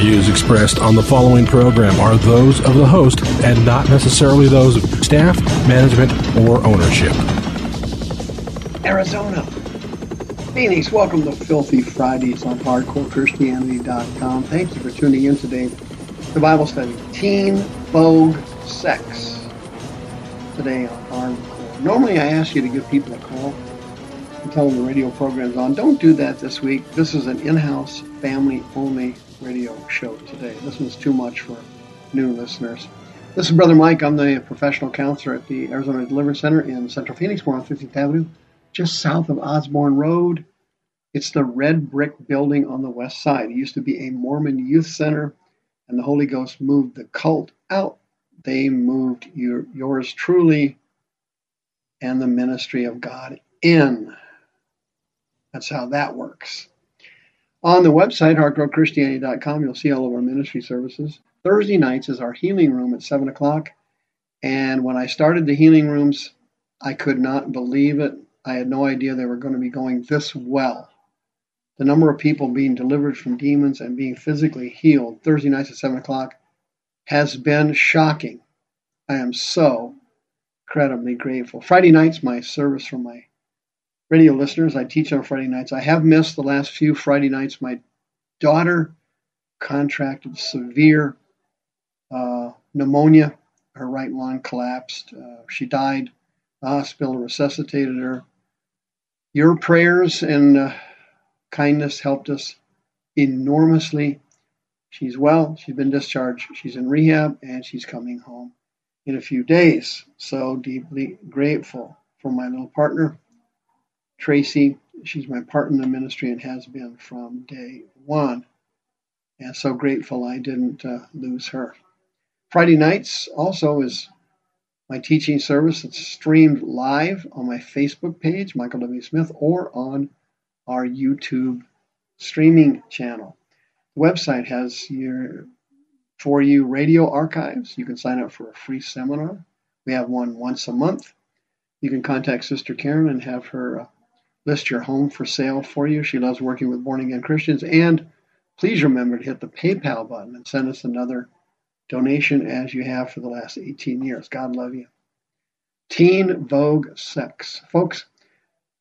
views expressed on the following program are those of the host and not necessarily those of staff, management, or ownership. Arizona. Phoenix, welcome to Filthy Fridays on HardcoreChristianity.com. Thank you for tuning in today. The Bible study, Teen Vogue Sex. Today on Hardcore. Normally I ask you to give people a call and tell them the radio program's on. Don't do that this week. This is an in-house, family-only radio show today. This one's too much for new listeners. This is Brother Mike. I'm the professional counselor at the Arizona Deliverance Center in Central Phoenix. We're on 15th Avenue, just south of Osborn Road. It's the red brick building on the west side. It used to be a Mormon youth center, and the Holy Ghost moved the cult out. They moved your, yours truly and the ministry of God in. That's how that works. On the website, hardcorechristianity.com, you'll see all of our ministry services. Thursday nights is our healing room at 7 o'clock. And when I started the healing rooms, I could not believe it. I had no idea they were going to be going this well. The number of people being delivered from demons and being physically healed Thursday nights at 7 o'clock has been shocking. I am so incredibly grateful. Friday nights, my service for my radio listeners. I teach on Friday nights. I have missed the last few Friday nights. My daughter contracted severe uh, pneumonia. Her right lung collapsed. Uh, she died. The hospital resuscitated her. Your prayers and uh, kindness helped us enormously. She's well. She's been discharged. She's in rehab and she's coming home in a few days. So deeply grateful for my little partner Tracy. She's my partner in the ministry and has been from day one. And so grateful I didn't uh, lose her. Friday nights also is my teaching service. It's streamed live on my Facebook page, Michael W. Smith, or on our YouTube streaming channel. The website has your for you radio archives. You can sign up for a free seminar. We have one once a month. You can contact Sister Karen and have her uh, list your home for sale for you. She loves working with born again Christians. And please remember to hit the PayPal button and send us another donation as you have for the last 18 years. God love you. Teen Vogue Sex. Folks,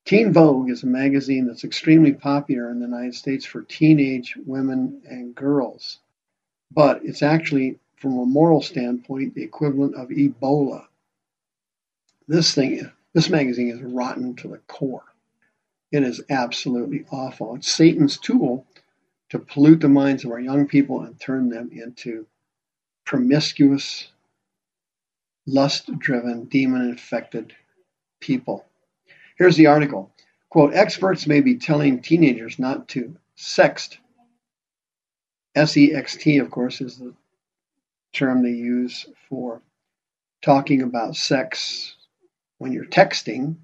Teen Vogue is a magazine that's extremely popular in the United States for teenage women and girls. But it's actually, from a moral standpoint, the equivalent of Ebola. This thing, this magazine is rotten to the core. It is absolutely awful. It's Satan's tool to pollute the minds of our young people and turn them into promiscuous, lust driven, demon infected people. Here's the article. Quote, experts may be telling teenagers not to sext. S E X T, of course, is the term they use for talking about sex when you're texting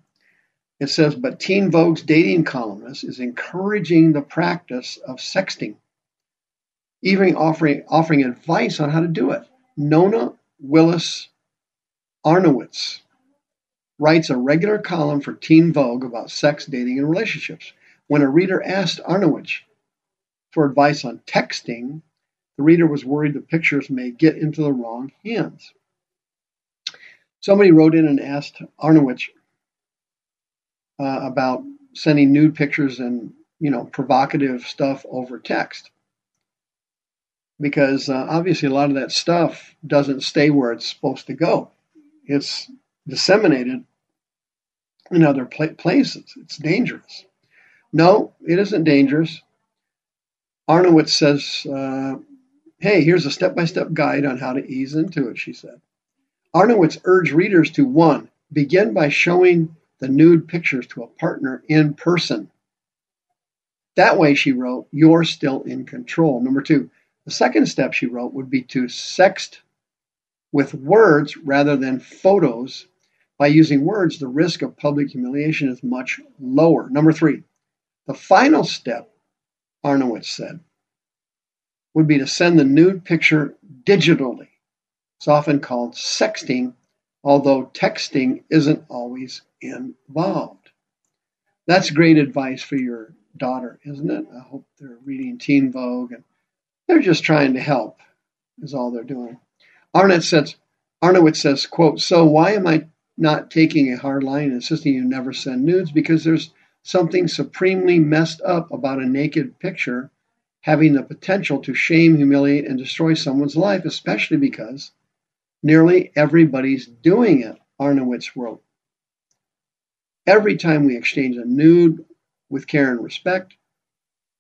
it says, but Teen Vogue's dating columnist is encouraging the practice of sexting, even offering, offering advice on how to do it. Nona Willis Arnowitz writes a regular column for Teen Vogue about sex, dating, and relationships. When a reader asked Arnowitz for advice on texting, the reader was worried the pictures may get into the wrong hands. Somebody wrote in and asked Arnowitz uh, about sending nude pictures and you know provocative stuff over text. Because uh, obviously a lot of that stuff doesn't stay where it's supposed to go. It's disseminated in other pla- places. It's dangerous. No it isn't dangerous. Arnowitz says uh, hey here's a step-by-step guide on how to ease into it she said. Arnowitz urged readers to one begin by showing the nude pictures to a partner in person. That way, she wrote, you're still in control. Number two, the second step she wrote would be to sext with words rather than photos. By using words, the risk of public humiliation is much lower. Number three, the final step, Arnowitz said, would be to send the nude picture digitally. It's often called sexting, although texting isn't always involved. That's great advice for your daughter, isn't it? I hope they're reading Teen Vogue and they're just trying to help, is all they're doing. Arnett says, Arnowitz says, quote, So why am I not taking a hard line and insisting you never send nudes? Because there's something supremely messed up about a naked picture having the potential to shame, humiliate, and destroy someone's life, especially because nearly everybody's doing it, Arnowitz wrote. Every time we exchange a nude with care and respect,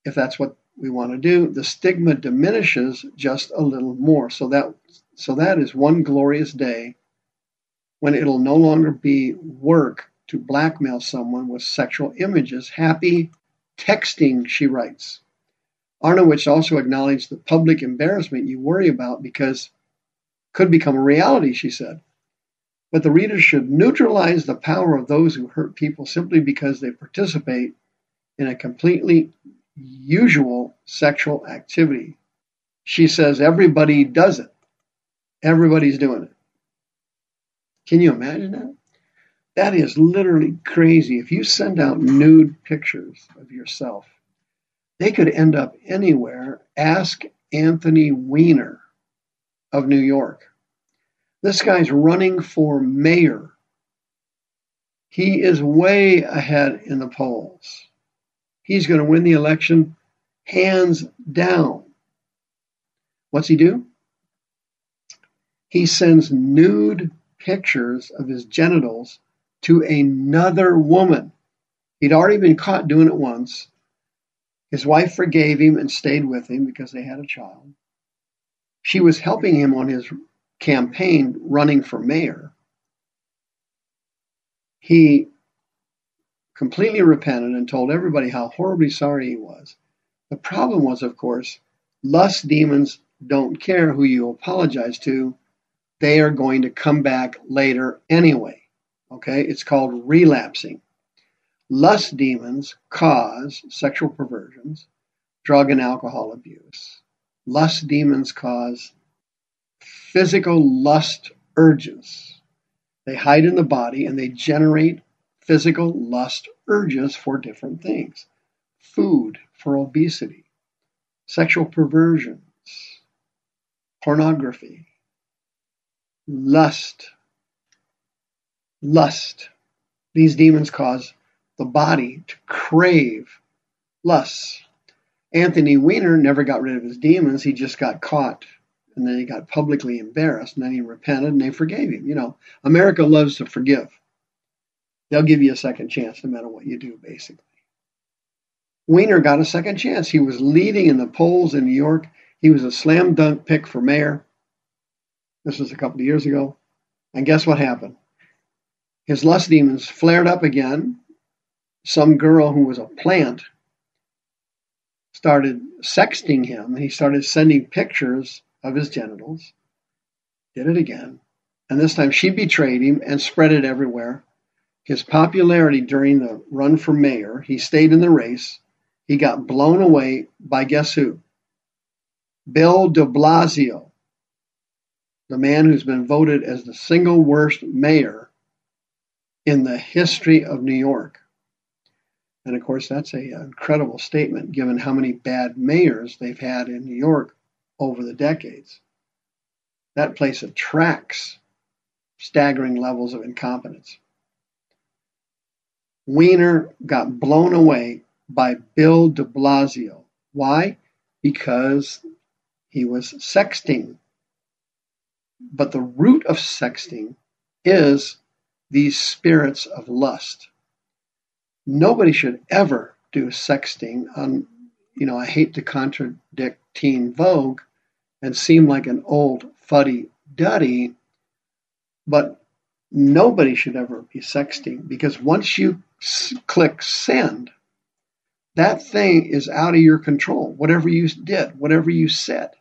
if that's what we want to do, the stigma diminishes just a little more. So that so that is one glorious day when it'll no longer be work to blackmail someone with sexual images. Happy texting, she writes. Arnowitz also acknowledged the public embarrassment you worry about because could become a reality, she said. But the reader should neutralize the power of those who hurt people simply because they participate in a completely usual sexual activity. She says everybody does it. Everybody's doing it. Can you imagine that? That is literally crazy. If you send out nude pictures of yourself, they could end up anywhere. Ask Anthony Weiner of New York. This guy's running for mayor. He is way ahead in the polls. He's going to win the election hands down. What's he do? He sends nude pictures of his genitals to another woman. He'd already been caught doing it once. His wife forgave him and stayed with him because they had a child. She was helping him on his campaign running for mayor. He completely repented and told everybody how horribly sorry he was. The problem was, of course, lust demons don't care who you apologize to. They are going to come back later anyway. Okay? It's called relapsing. Lust demons cause sexual perversions, drug and alcohol abuse. Lust demons cause physical lust urges. They hide in the body and they generate physical lust urges for different things food for obesity, sexual perversions, pornography, lust. Lust. These demons cause the body to crave lust. Anthony Weiner never got rid of his demons, he just got caught and then he got publicly embarrassed and then he repented and they forgave him. You know, America loves to forgive. They'll give you a second chance no matter what you do, basically. Weiner got a second chance. He was leading in the polls in New York. He was a slam dunk pick for mayor. This was a couple of years ago. And guess what happened? His lust demons flared up again. Some girl who was a plant started sexting him. He started sending pictures of his genitals. Did it again. And this time she betrayed him and spread it everywhere. His popularity during the run for mayor, he stayed in the race. He got blown away by guess who? Bill de Blasio, the man who's been voted as the single worst mayor in the history of New York. And of course, that's an incredible statement given how many bad mayors they've had in New York over the decades. That place attracts staggering levels of incompetence. Weiner got blown away by Bill de Blasio. Why? Because he was sexting. But the root of sexting is these spirits of lust. Nobody should ever do sexting on, you know, I hate to contradict Teen Vogue and seem like an old fuddy duddy, but nobody should ever be sexting because once you click send, that thing is out of your control. Whatever you did, whatever you said,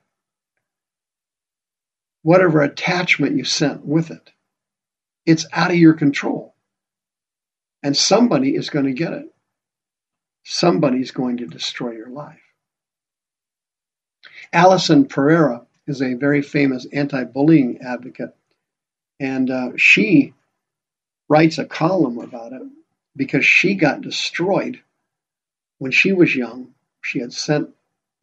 whatever attachment you sent with it, it's out of your control. And somebody is going to get it. Somebody's going to destroy your life. Allison Pereira is a very famous anti bullying advocate, and uh, she writes a column about it because she got destroyed when she was young. She had sent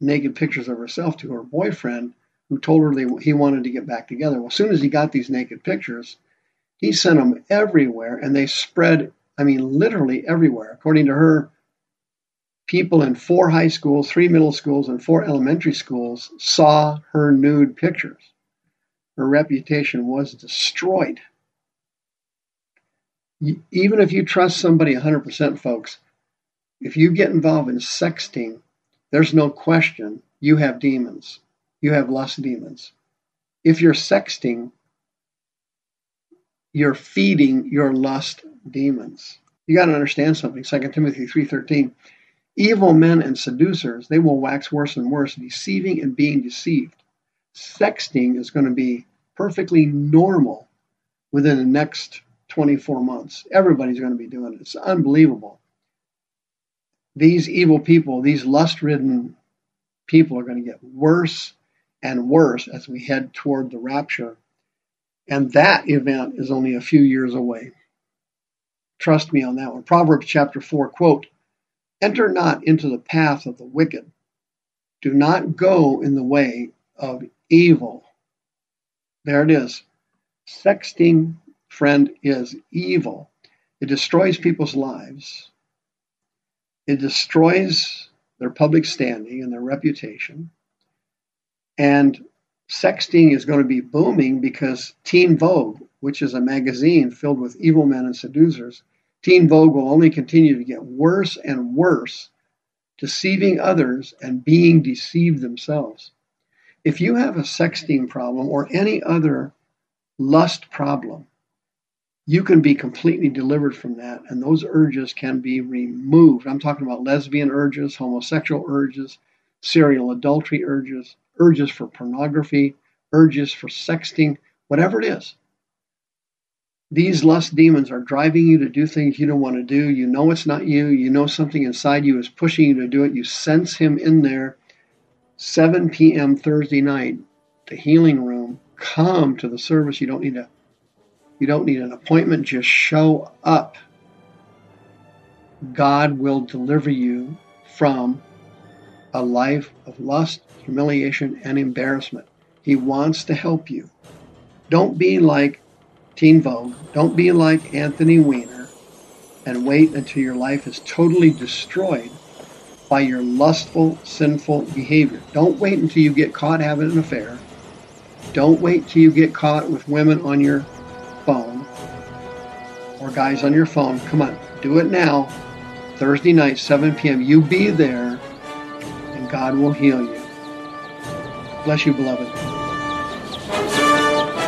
naked pictures of herself to her boyfriend, who told her they, he wanted to get back together. Well, as soon as he got these naked pictures, he sent them everywhere, and they spread, I mean, literally everywhere. According to her, people in four high schools, three middle schools, and four elementary schools saw her nude pictures. Her reputation was destroyed. Even if you trust somebody 100%, folks, if you get involved in sexting, there's no question you have demons. You have lust demons. If you're sexting, you're feeding your lust demons. You got to understand something. 2 Timothy 3:13 Evil men and seducers, they will wax worse and worse, deceiving and being deceived. Sexting is going to be perfectly normal within the next 24 months. Everybody's going to be doing it. It's unbelievable. These evil people, these lust ridden people, are going to get worse and worse as we head toward the rapture. And that event is only a few years away. Trust me on that one. Proverbs chapter 4 quote, Enter not into the path of the wicked. Do not go in the way of evil. There it is. Sexting, friend, is evil. It destroys people's lives. It destroys their public standing and their reputation. And sexting is going to be booming because Teen Vogue, which is a magazine filled with evil men and seducers, Teen Vogue will only continue to get worse and worse, deceiving others and being deceived themselves. If you have a sexting problem or any other lust problem, you can be completely delivered from that, and those urges can be removed. I'm talking about lesbian urges, homosexual urges, serial adultery urges, urges for pornography, urges for sexting, whatever it is these lust demons are driving you to do things you don't want to do. You know it's not you. You know something inside you is pushing you to do it. You sense him in there. 7 p.m. Thursday night, the healing room. Come to the service. You don't need a you don't need an appointment. Just show up. God will deliver you from a life of lust, humiliation, and embarrassment. He wants to help you. Don't be like Teen Vogue, don't be like Anthony Weiner and wait until your life is totally destroyed by your lustful, sinful behavior. Don't wait until you get caught having an affair. Don't wait till you get caught with women on your phone or guys on your phone. Come on, do it now. Thursday night, 7 p.m. You be there, and God will heal you. Bless you, beloved.